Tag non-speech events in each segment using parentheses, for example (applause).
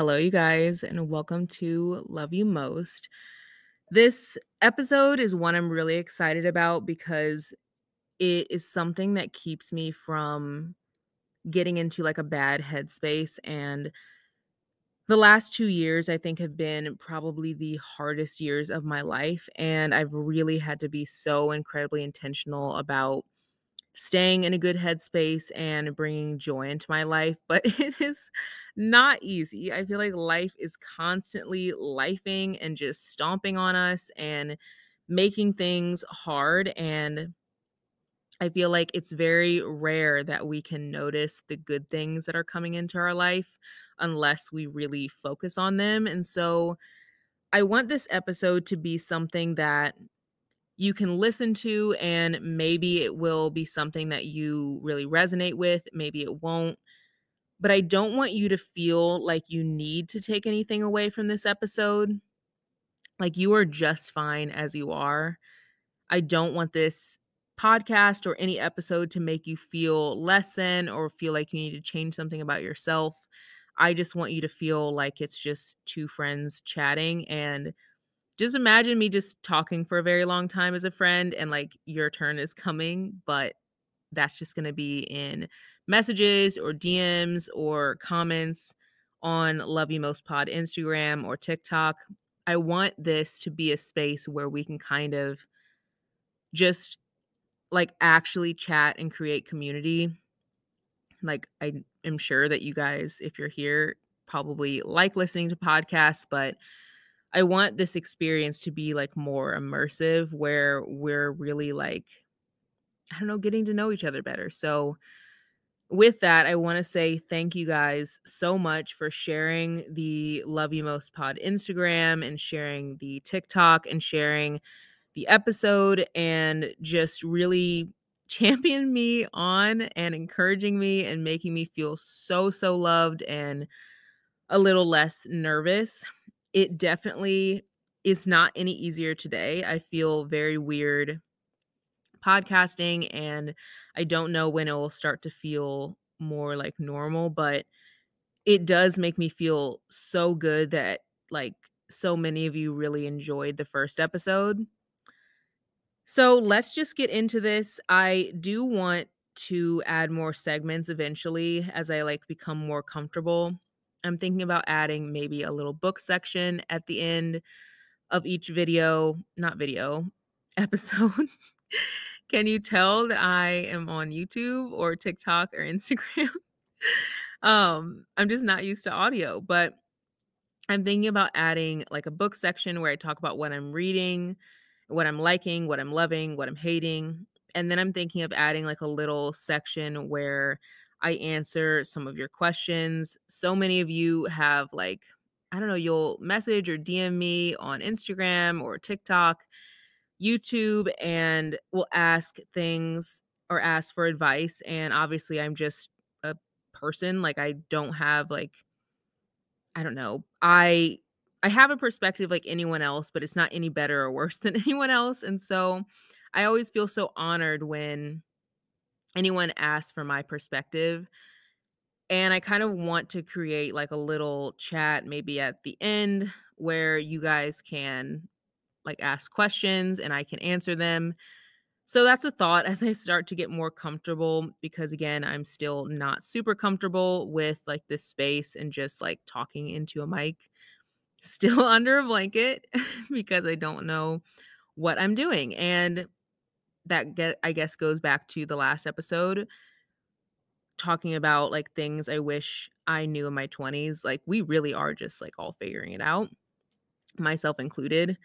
Hello, you guys, and welcome to Love You Most. This episode is one I'm really excited about because it is something that keeps me from getting into like a bad headspace. And the last two years, I think, have been probably the hardest years of my life. And I've really had to be so incredibly intentional about staying in a good headspace and bringing joy into my life, but (laughs) it is not easy. I feel like life is constantly lifing and just stomping on us and making things hard. And I feel like it's very rare that we can notice the good things that are coming into our life unless we really focus on them. And so I want this episode to be something that you can listen to, and maybe it will be something that you really resonate with, maybe it won't. But I don't want you to feel like you need to take anything away from this episode. Like you are just fine as you are. I don't want this podcast or any episode to make you feel less than or feel like you need to change something about yourself. I just want you to feel like it's just two friends chatting and just imagine me just talking for a very long time as a friend and like your turn is coming, but that's just going to be in messages or DMs or comments on Love You Most Pod Instagram or TikTok. I want this to be a space where we can kind of just like actually chat and create community. Like I am sure that you guys if you're here probably like listening to podcasts, but I want this experience to be like more immersive where we're really like I don't know, getting to know each other better. So with that, I want to say thank you guys so much for sharing the Love You Most Pod Instagram and sharing the TikTok and sharing the episode and just really (laughs) championing me on and encouraging me and making me feel so, so loved and a little less nervous it definitely is not any easier today. I feel very weird podcasting and I don't know when it will start to feel more like normal, but it does make me feel so good that like so many of you really enjoyed the first episode. So let's just get into this. I do want to add more segments eventually as I like become more comfortable. I'm thinking about adding maybe a little book section at the end of each video, not video, (laughs) episode. Can you tell that I am on YouTube or TikTok or Instagram? (laughs) um, I'm just not used to audio, but I'm thinking about adding like a book section where I talk about what I'm reading, what I'm liking, what I'm loving, what I'm hating. And then I'm thinking of adding like a little section where I answer some of your questions. So many of you have like I don't know, you'll message or DM me on Instagram or TikTok, YouTube, and will ask things or ask for advice. And obviously, I'm just a person. Like, I don't have, like, I don't know. I I have a perspective like anyone else, but it's not any better or worse (laughs) than anyone else. And so I always feel so honored when anyone asks for my perspective. And I kind of want to create like a little chat maybe at the end where you guys can like ask questions and I can answer them. So that's a thought as I start to get more comfortable because again, I'm still not super comfortable with like this space and just like talking into a mic (laughs) still under a blanket (laughs) because I don't know what I'm doing. And that get I guess goes back to the last episode talking about like things I wish I knew in my 20s. Like we really are just like all figuring it out, myself included.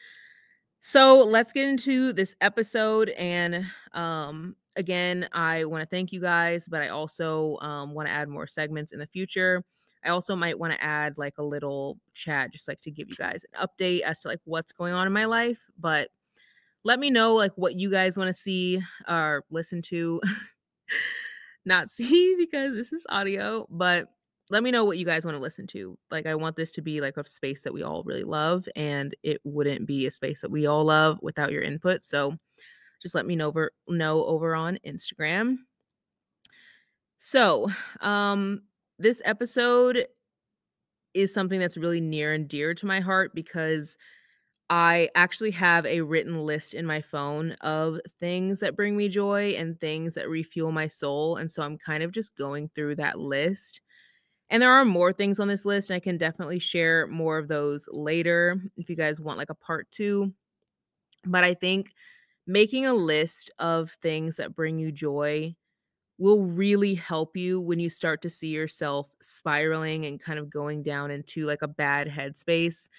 So, let's get into this episode and um again, I want to thank you guys, but I also um want to add more segments in the future. I also might want to add like a little chat just like to give you guys an update as to like what's going on in my life, but let me know like what you guys want to see or listen to. (laughs) Not see because this is audio, but let me know what you guys want to listen to. Like I want this to be like a space that we all really love and it wouldn't be a space that we all love without your input. So just let me know over know over on Instagram. So, um this episode is something that's really near and dear to my heart because I actually have a written list in my phone of things that bring me joy and things that refuel my soul, and so I'm kind of just going through that list. And there are more things on this list, and I can definitely share more of those later if you guys want like a part 2. But I think making a list of things that bring you joy will really help you when you start to see yourself spiraling and kind of going down into like a bad headspace.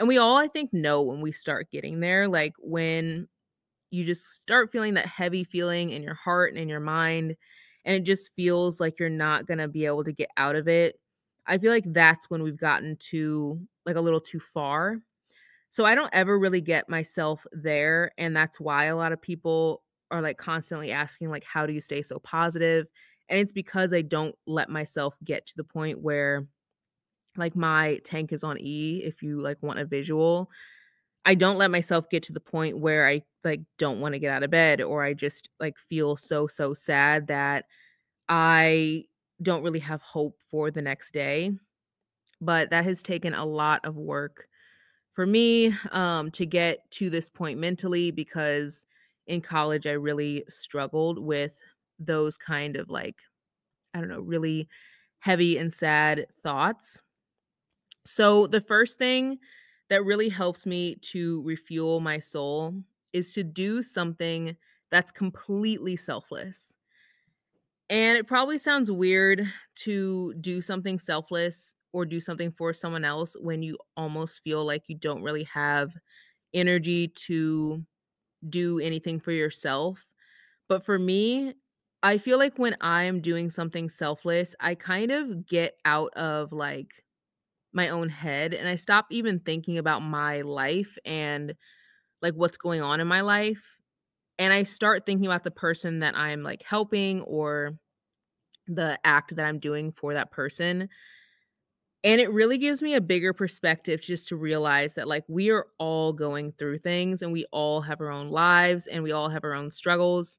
And we all, I think, know when we start getting there, like when you just start feeling that heavy feeling in your heart and in your mind, and it just feels like you're not going to be able to get out of it. I feel like that's when we've gotten to like a little too far. So I don't ever really get myself there. And that's why a lot of people are like constantly asking, like, how do you stay so positive? And it's because I don't let myself get to the point where like my tank is on E, if you like want a visual. I don't let myself get to the point where I like don't want to get out of bed or I just like feel so so sad that I don't really have hope for the next day. But that has taken a lot of work for me um to get to this point mentally because in college I really struggled with those kind of like I don't know, really heavy and sad thoughts so, the first thing that really helps me to refuel my soul is to do something that's completely selfless. And it probably sounds weird to do something selfless or do something for someone else when you almost feel like you don't really have energy to do anything for yourself. But for me, I feel like when I'm doing something selfless, I kind of get out of like my own head and I stop even thinking about my life and like what's going on in my life. And I start thinking about the person that I'm like helping or the act that I'm doing for that person. And it really gives me a bigger perspective just to realize that like we are all going through things and we all have our own lives and we all have our own struggles.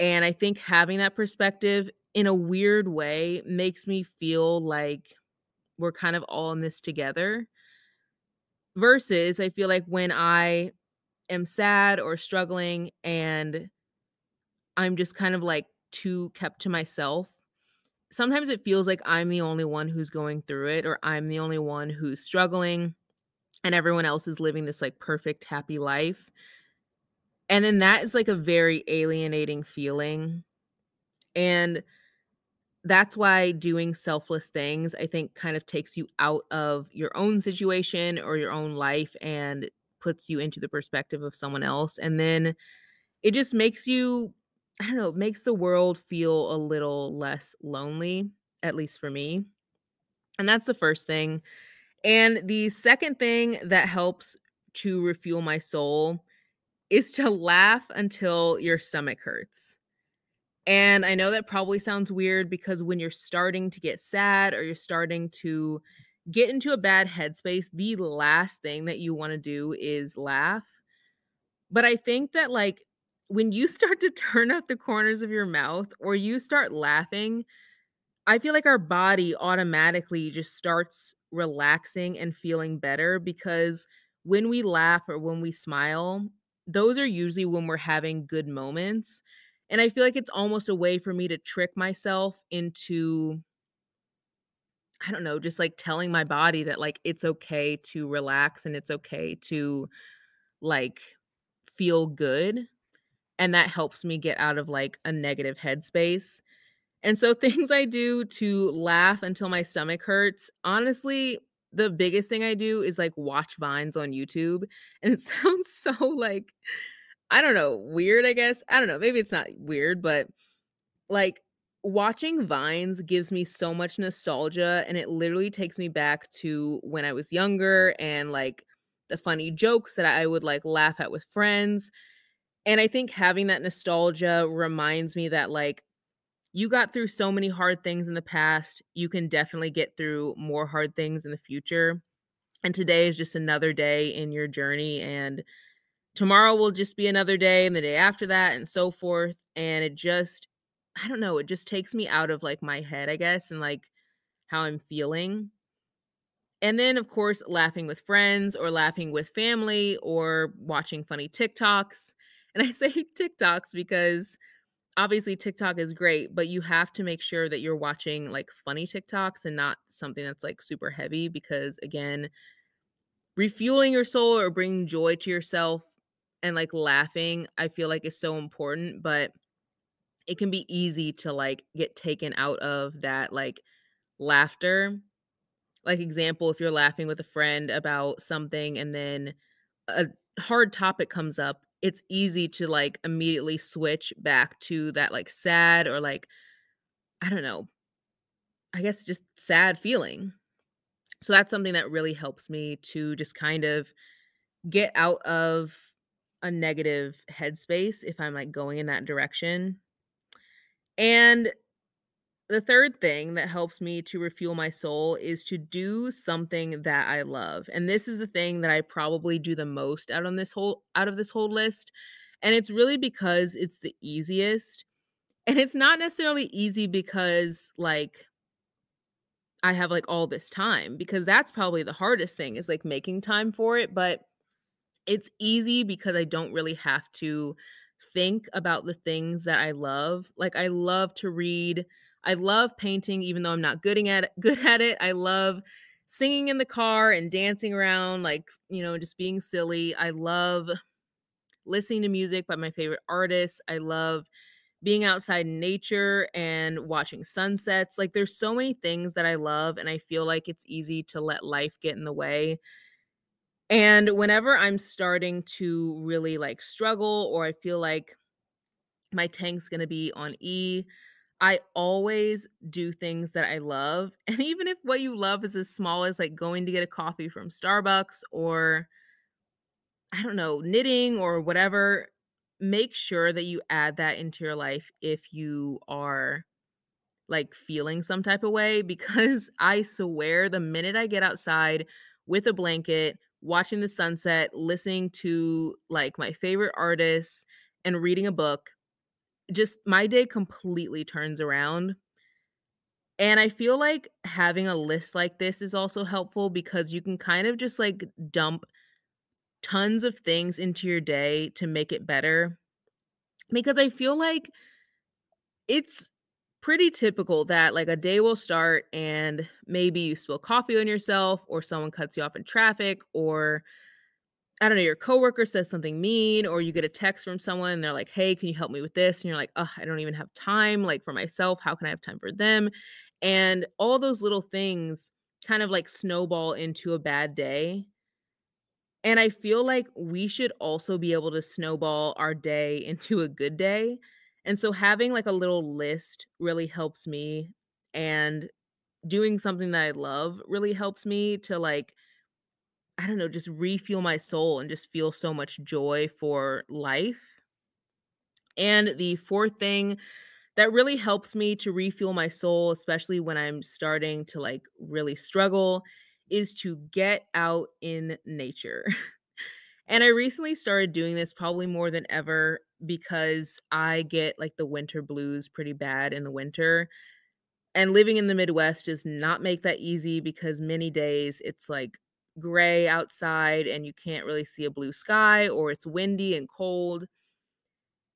And I think having that perspective in a weird way makes me feel like we're kind of all in this together. Versus, I feel like when I am sad or struggling and I'm just kind of like too kept to myself, sometimes it feels like I'm the only one who's going through it or I'm the only one who's struggling and everyone else is living this like perfect happy life. And then that is like a very alienating feeling. And that's why doing selfless things, I think, kind of takes you out of your own situation or your own life and puts you into the perspective of someone else. And then it just makes you, I don't know, it makes the world feel a little less lonely, at least for me. And that's the first thing. And the second thing that helps to refuel my soul is to laugh until your stomach hurts. And I know that probably sounds weird because when you're starting to get sad or you're starting to get into a bad headspace, the last thing that you want to do is laugh. But I think that, like, when you (laughs) start to turn up the corners of your mouth or you start laughing, I feel like our body automatically just starts relaxing and feeling better because when we laugh or when we smile, those are usually when we're having good moments. And I feel like it's almost a way for me to trick myself into I don't know, just like telling my body that like it's okay to relax and it's okay to like feel good. And that helps me get out of like a negative headspace. And so (laughs) things I do to laugh until my stomach hurts, honestly, the biggest thing I do is like watch vines on YouTube. And it (laughs) sounds so like I don't know, weird, I guess. I don't know, maybe it's not weird, but like watching Vines gives me so much nostalgia and it literally takes me back to when I was younger and like the funny jokes that I would like laugh at with friends. And I think having that nostalgia reminds me that like you got through so many hard things in the past, you can definitely get through more hard things in the future. And today is just another day in your journey and tomorrow will just be another day and the day after that and so forth and it just i don't know it just takes me out of like my head i guess and like how i'm feeling And then, of course, laughing with friends or laughing with family or watching funny TikToks. And I say (laughs) TikToks because obviously TikTok is great, but you have to make sure that you're watching like funny TikToks and not something that's like super heavy because again, refueling your soul or bringing joy to yourself and like laughing, I feel like is so important, but it can be easy to like get taken out of that like laughter. Like example, if you're laughing with a friend about something and then a hard topic comes up, it's easy to like immediately switch back to that like sad or like I don't know, I guess just sad feeling. So that's something that really helps me to just kind of get out of a negative headspace if I'm like going in that direction. And the third thing that helps me to refuel my soul is to do something that I love. And this is the thing that I probably do the most out on this whole out of this whole list. And it's really because it's the easiest. And it's not necessarily easy because like I have like all this time because that's probably the hardest thing is like making time for it, but it's easy because I don't really have to think about the things that I love. Like I love to read. I love painting even though I'm not good at it, (laughs) good at it. I love singing in the car and dancing around like, you know, just being silly. I love listening to music by my favorite artists. I love being outside in nature and watching sunsets. Like there's so many things that I love and I feel like it's easy to let life get in the way. And whenever I'm starting to really like struggle or I feel like my tank's going to be on E, I always do things that I love. (laughs) And even if what you love is as small as like going to get a coffee from Starbucks or I don't know, knitting or whatever, make sure that you add that into your life if you are like feeling some type of way (laughs) because I swear the minute I get outside with a blanket, watching the sunset, listening to like my favorite artists and reading a book, just my day completely turns around. And I feel like having a list like this is also helpful because you can kind of just like dump tons of things into your day to make it better. Because I feel like it's pretty typical that like a day will start and maybe you spill coffee on yourself or someone cuts you off in traffic or I don't know, your coworker says something mean or you get a text from someone and they're like, "Hey, can you help me with this?" and you're like, "Oh, I don't even have time like for myself. How can I have time for them?" And all those little things kind of like snowball into a bad day. And I feel like we should also be able to snowball our day (laughs) into a good day. And so having like a little list really helps me and doing something that I love really helps me to like I don't know, just refuel my soul and just feel so much joy for life. And the fourth thing that really helps me to refuel my soul, especially when I'm starting to like really struggle, is to get out in nature. (laughs) and I recently started doing this probably more than ever because I get like the winter blues pretty bad in the winter. And living in the Midwest does not make that easy because many days it's like gray outside and you can't really see a blue sky or it's windy and cold.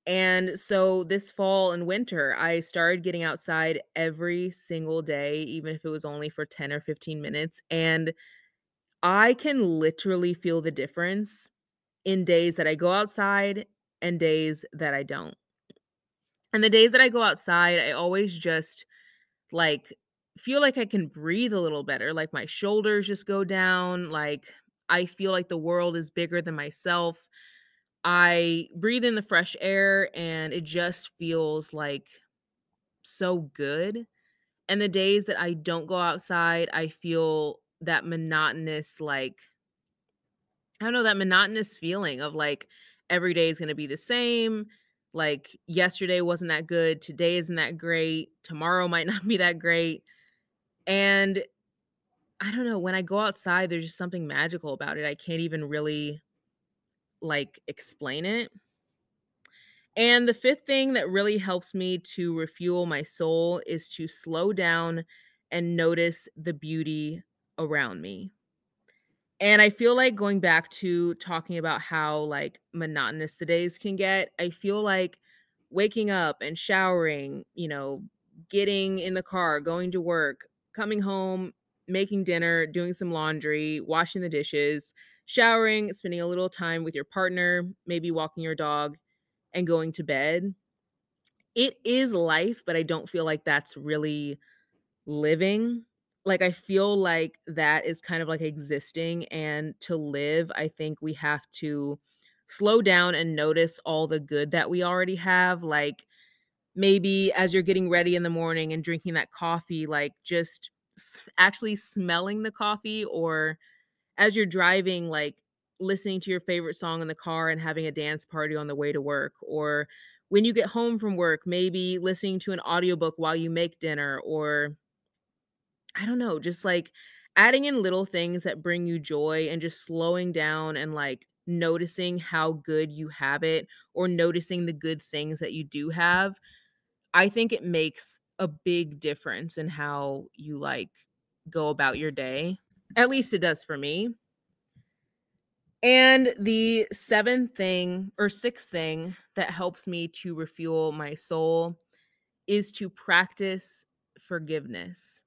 And so this fall and winter, I started getting outside every single day, even if it was only for 10 or 15 minutes. And I can literally feel the difference in days that I go outside and days that I don't. And the days that I go outside, I always just like feel like I can breathe a little better. Like my shoulders just go down. Like I feel like the world is bigger than myself. I breathe in the fresh air and it just feels like so good. And the days that I don't go outside, I feel that monotonous, like, I don't know, that monotonous feeling of like every day is going to be the same. Like yesterday wasn't that good. Today isn't that great. Tomorrow (laughs) might not be that great. And I don't know, when I go outside, there's just something magical about it. I can't even really like explain it. And the fifth thing that really helps me to refuel my soul is to slow down and notice the beauty around me. And I feel like going back to talking about how, like, monotonous the days can get, I feel like waking up and showering, you know, getting in the car, going to work, coming home, making dinner, doing some laundry, washing the dishes, showering, spending a little time with your partner, maybe walking your dog, and going to bed. It is life, but I don't feel like that's really living. Like, I feel like that is kind of like existing, and to live, I think we have to slow down and notice all the good that we already have. Like, maybe as you're getting ready in the morning and drinking that coffee, like, just actually smelling the coffee, or as you're driving, like, listening to your favorite song in the car and having a dance party on the way to work, or when you get home from work, maybe listening to an audiobook while you make dinner, or I don't know, just, like, adding in little things that bring you joy and just slowing down and, like, noticing how good you have it or noticing the good things that you do have. I think it makes a big difference in how you, like, go about your day. At least it does for me. And the 7th thing or 6th thing that helps me to refuel my soul is to practice forgiveness.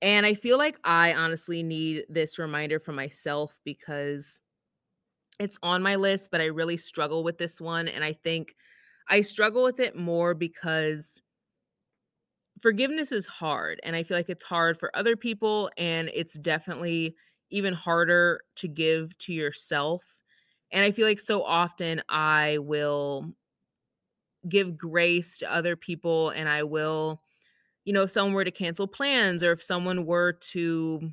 And I feel like I honestly need this reminder for myself because it's on my list, but I really struggle with this one, and I think I struggle with it more because forgiveness is hard, and I feel like it's hard for other people, and it's definitely even harder to give to yourself. And I feel like so often I will give grace to other people, and I will you know, if someone were to cancel plans or if someone were to,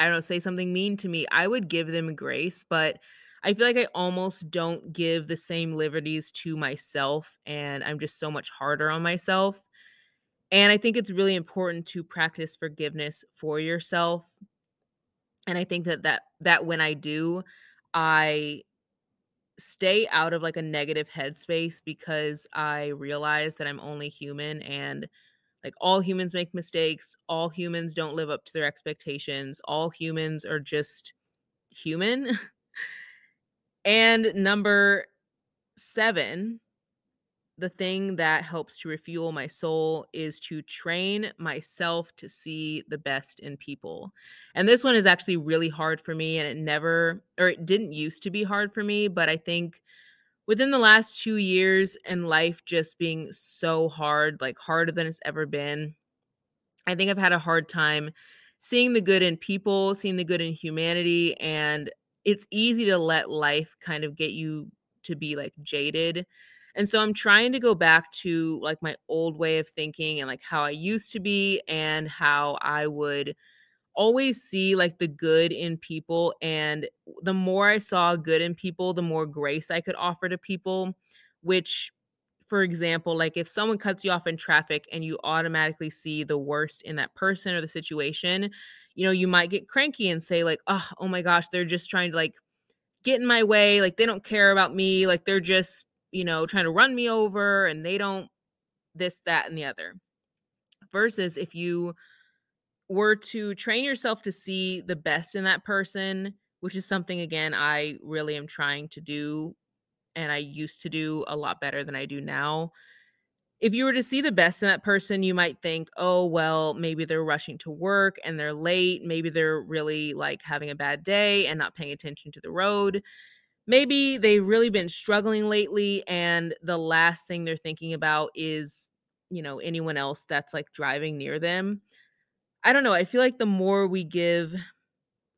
I don't know, say something mean to me, I would give them grace, but I feel like I almost don't give the same liberties to myself, and I'm just so much harder on myself. And I think it's really important to practice forgiveness for yourself. And I think that that that when I do, I stay out of, like, a negative headspace because I realize that I'm only human and, like, all humans make mistakes, all humans don't live up to their expectations, all humans are just human. (laughs) And number 7, the thing that helps to refuel my soul is to train myself to see the best in people. And this one is actually really hard for me, and it never or it didn't used to be hard for me, but I think within the last 2 years and life just being so hard, like harder than it's ever been, I think I've had a hard time seeing the good in people, seeing the good in humanity, and it's easy to let life kind of get you to be, like, jaded. And so I'm trying to go back to, like, my old way of thinking and, like, how I used to be and how I would always see, like, the good in people, and the more I saw good in people, the more grace I could offer to people, which, for example, like, if someone cuts you off in traffic and you automatically see the worst in that person or the situation, you know, you might get cranky and say, like, "Ugh, oh my gosh, they're just trying to, like, get in my way, like, they don't care about me, like, they're just, you know, trying to run me over, and they don't this, that, and the other." Versus if you were to train yourself to see the best in that person, which is something, again, I really am trying to do, and I used to do a lot better than I do now. If you were to see the best in that person, you might think, "Oh, well, maybe they're rushing to work and they're late, maybe they're really, like, having a bad day and not paying attention to the road. Maybe they've really been struggling lately, and the last thing they're thinking about is, you know, anyone else that's, like, driving near them." I don't know, I feel like the more we give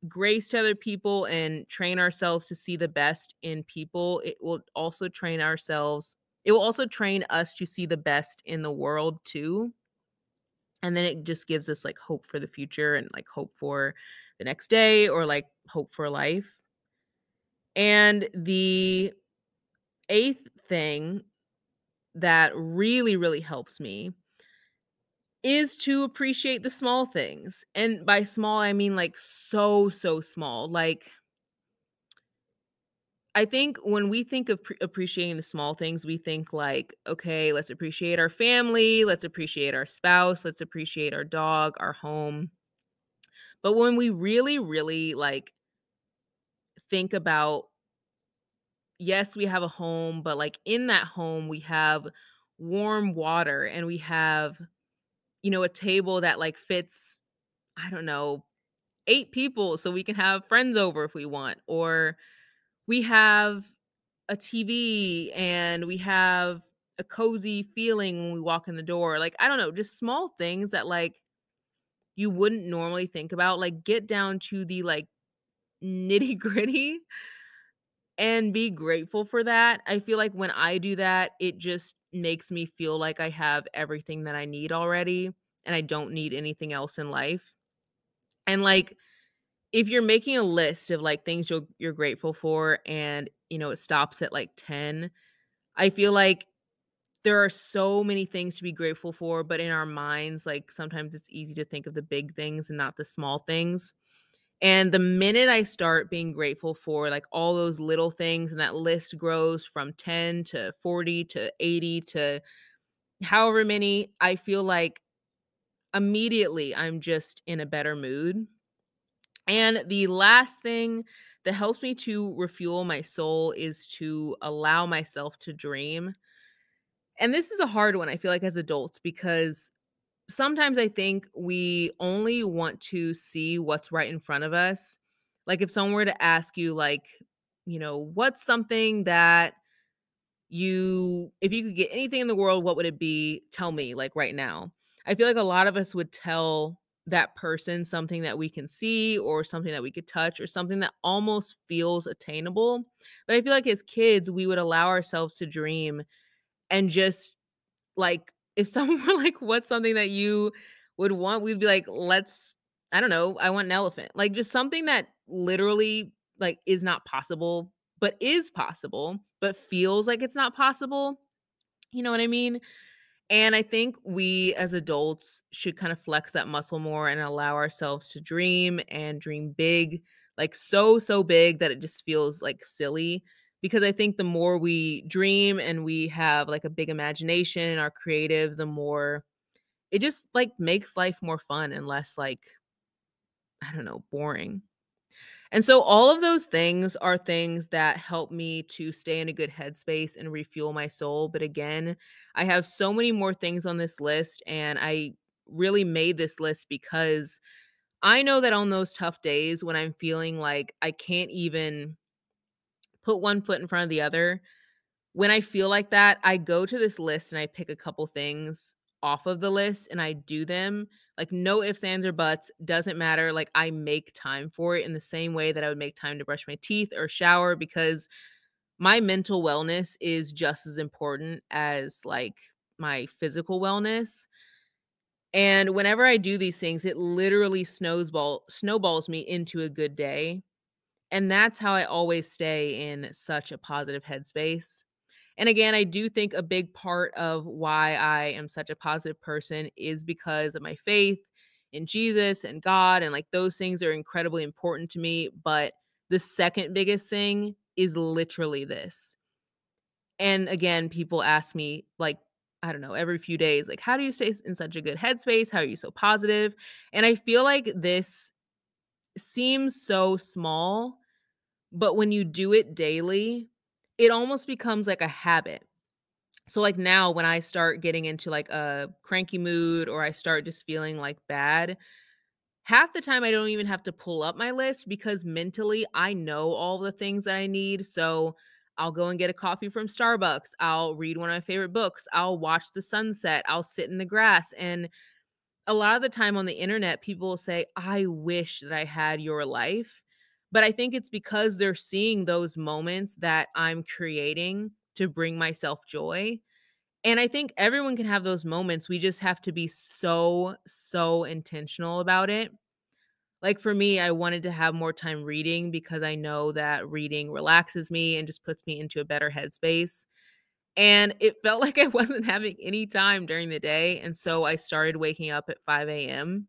grace to other people and train ourselves to see the best in people, it will also train ourselves it will also train us to see the best in the world too. And then it just gives us, like, hope for the future and, like, hope for the next day or, like, hope for life. And the 8th thing that really, really helps me is to appreciate the small things. And by small, I mean, like, so, so small, like I think when we think of pre appreciating the small things, we think like, "Okay, let's appreciate our family, let's appreciate our spouse, let's appreciate our dog, our home." But when we really, really, like think about yes, we have a home, but, like, in that home, we have warm water and we have, you know, a table that, like, fits, I don't know, 8 people so we can have friends over if we want, or we have a TV and we have a cozy feeling when we walk in the door. Like, I don't know, just small things that, like, you wouldn't normally think about, like, get down to the, like, nitty-gritty and be grateful for that. I feel like when I do that, it just makes me feel like I have everything that I need already and I don't need anything else in life. And, like, if you're making a list of, like, things you're you're grateful for and, you know, it stops at, like, 10, I feel like there are so many things to be grateful for, but in our minds, like, sometimes it's easy to think of the big things and not the small things. And the minute I start being grateful for, like, all those little things and that list grows from 10 to 40 to 80 to however many, I feel like immediately I'm just in a better mood. And the last thing that helps me to refuel my soul is to allow myself to dream. And this is a hard one, I feel like, as adults, because sometimes I think we only want to see what's right in front of us. Like, if someone were to ask you, like, you know, what's something that you, if you could get anything in the world, what would it be? Tell me, like, right now. I feel like a lot of us would tell that person something that we can see or something that we could touch or something that almost feels attainable. But I feel like as kids, we would allow ourselves to dream and just like if someone (laughs) were like, "What's something that you would want?" We'd be like, "Let's I don't know, I want an elephant." Like, just something that literally, like, is not possible, but is possible, but feels like it's not possible. You know what I mean? And I think we as adults should kind of flex that muscle more and allow ourselves to dream and dream big, like so, so big that it just feels like silly. Because I think the more we dream and we have like a big imagination and are creative, the more it just like makes life more fun and less like, I don't know, boring. And so all of those things are things that help me to stay in a good headspace and refuel my soul. But again, I have so many more things on this list, and I really made this list because I know that on those tough days when I'm feeling like I can't even put one foot in front of the other, when I feel like that, I go to this list and I pick a couple things off of the list and I do them. Like no ifs, ands, or buts, doesn't matter. Like I make time for it in the same way that I would make time to brush my teeth or shower because my mental wellness is just as important as like my physical wellness. And whenever I do these things, it literally snowball snowballs me into a good day. And that's how I always stay in such a positive headspace. And again, I do think a big part of why I am such a positive person is because of my faith in Jesus and God. And like those things are incredibly important to me. But the second biggest thing is literally this. And again, people ask me, like, I don't know, every few days, like, how do you stay in such a good headspace? How are you so positive? And I feel like this seems so small, but when you do it daily, it almost becomes like a habit. So, like now, when I start getting into like a cranky mood or I start just feeling like bad, half the time I don't even have to pull up my list because mentally I know all the things that I need. So, I'll go and get a coffee from Starbucks. I'll read one of my favorite books. I'll watch the sunset. I'll sit in the grass. And a lot of the time on the internet, people will say, I wish that I had your life. But I think it's because they're seeing those moments that I'm creating to bring myself joy. And I think everyone can have those moments. We just have to be so, so intentional about it. Like for me, I wanted to have more time reading because I know that reading relaxes me and just puts me into a better headspace. And it felt (laughs) like I wasn't having any time during the day. And so I started waking up at 5 a.m.,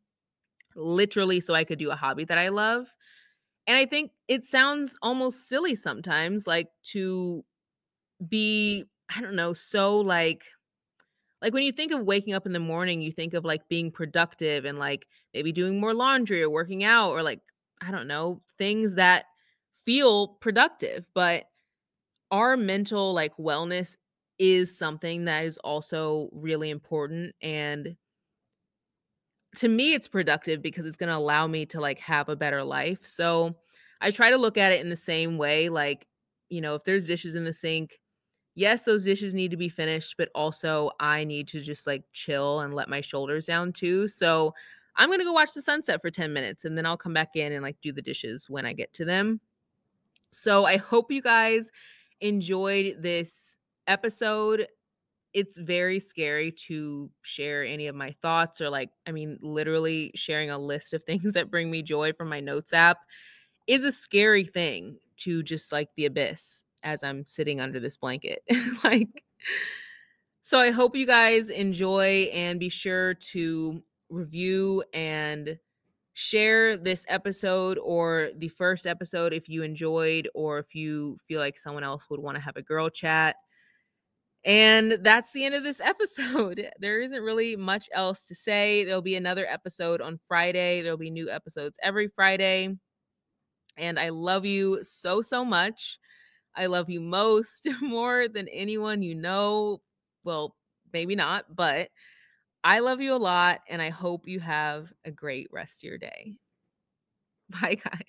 literally, so I could do a hobby that I love. And I think it sounds almost silly sometimes, like to be, I don't know, so like, like when you think of waking up in the morning, you think of like being productive and like maybe doing more laundry or working out or like, I don't know, things that feel productive, but our mental, like, wellness is something that is also really important, and to me, it's productive because it's gonna allow me to, like, have a better life, so I try to look at it in the same way, like, you know, if there's dishes in the sink, yes, those dishes need to be finished, but also I need to just, like, chill and let my shoulders down too, so I'm gonna go watch the sunset for 10 minutes, and then I'll come back in and, like, do the dishes when I get to them. So I hope you guys enjoyed this episode. It's very scary to share any of my thoughts or, like, I mean, literally sharing a list of (laughs) things that bring me joy from my notes app is a scary thing to just, like, the abyss as I'm sitting under this blanket. (laughs) Like so I hope you guys enjoy and be sure to review and share this episode or the first episode if you enjoyed or if you feel like someone else would wanna have a girl chat. And that's the end of this episode. (laughs) There isn't really much else to say. There'll be another episode on Friday. There'll be new episodes every Friday. And I love you so, so much. I love you most, (laughs) more than anyone you know. Well, maybe not, but I love you a lot, and I hope you have a great rest of your day. (laughs) Bye, guys.